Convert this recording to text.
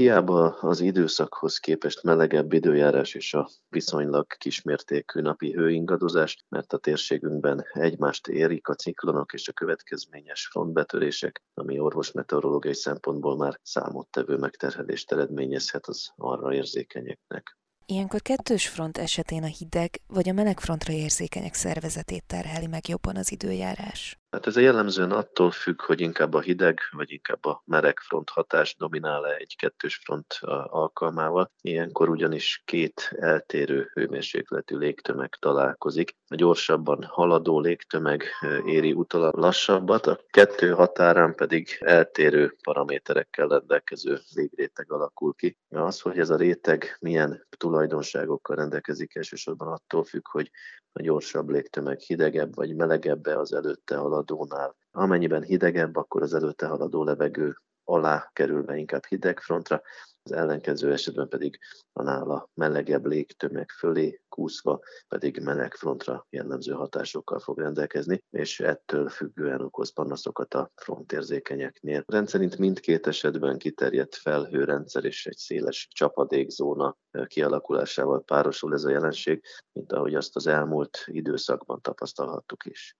Hiába az időszakhoz képest melegebb időjárás és a viszonylag kismértékű napi hőingadozás, mert a térségünkben egymást érik a ciklonok és a következményes frontbetörések, ami orvosmeteorológiai szempontból már számottevő megterhelést eredményezhet az arra érzékenyeknek. Ilyenkor kettős front esetén a hideg vagy a meleg frontra érzékenyek szervezetét terheli meg jobban az időjárás. Hát ez jellemzően attól függ, hogy inkább a hideg, vagy inkább a meleg front hatás dominál-e egy kettős front alkalmával. Ilyenkor ugyanis két eltérő hőmérsékletű légtömeg találkozik. A gyorsabban haladó légtömeg éri utol a lassabbat, a kettő határán pedig eltérő paraméterekkel rendelkező légréteg alakul ki. Az, hogy ez a réteg milyen tulajdonságokkal rendelkezik, elsősorban attól függ, hogy a gyorsabb légtömeg hidegebb vagy melegebb az előtte haladónál. Amennyiben hidegebb, akkor az előtte haladó levegő alá kerülve inkább hideg frontra, az ellenkező esetben pedig a nála melegebb légtömeg fölé kúszva pedig meleg frontra jellemző hatásokkal fog rendelkezni, és ettől függően okoz panaszokat a frontérzékenyeknél. Rendszerint mindkét esetben kiterjedt felhőrendszer és egy széles csapadékzóna kialakulásával párosul ez a jelenség, mint ahogy azt az elmúlt időszakban tapasztalhattuk is.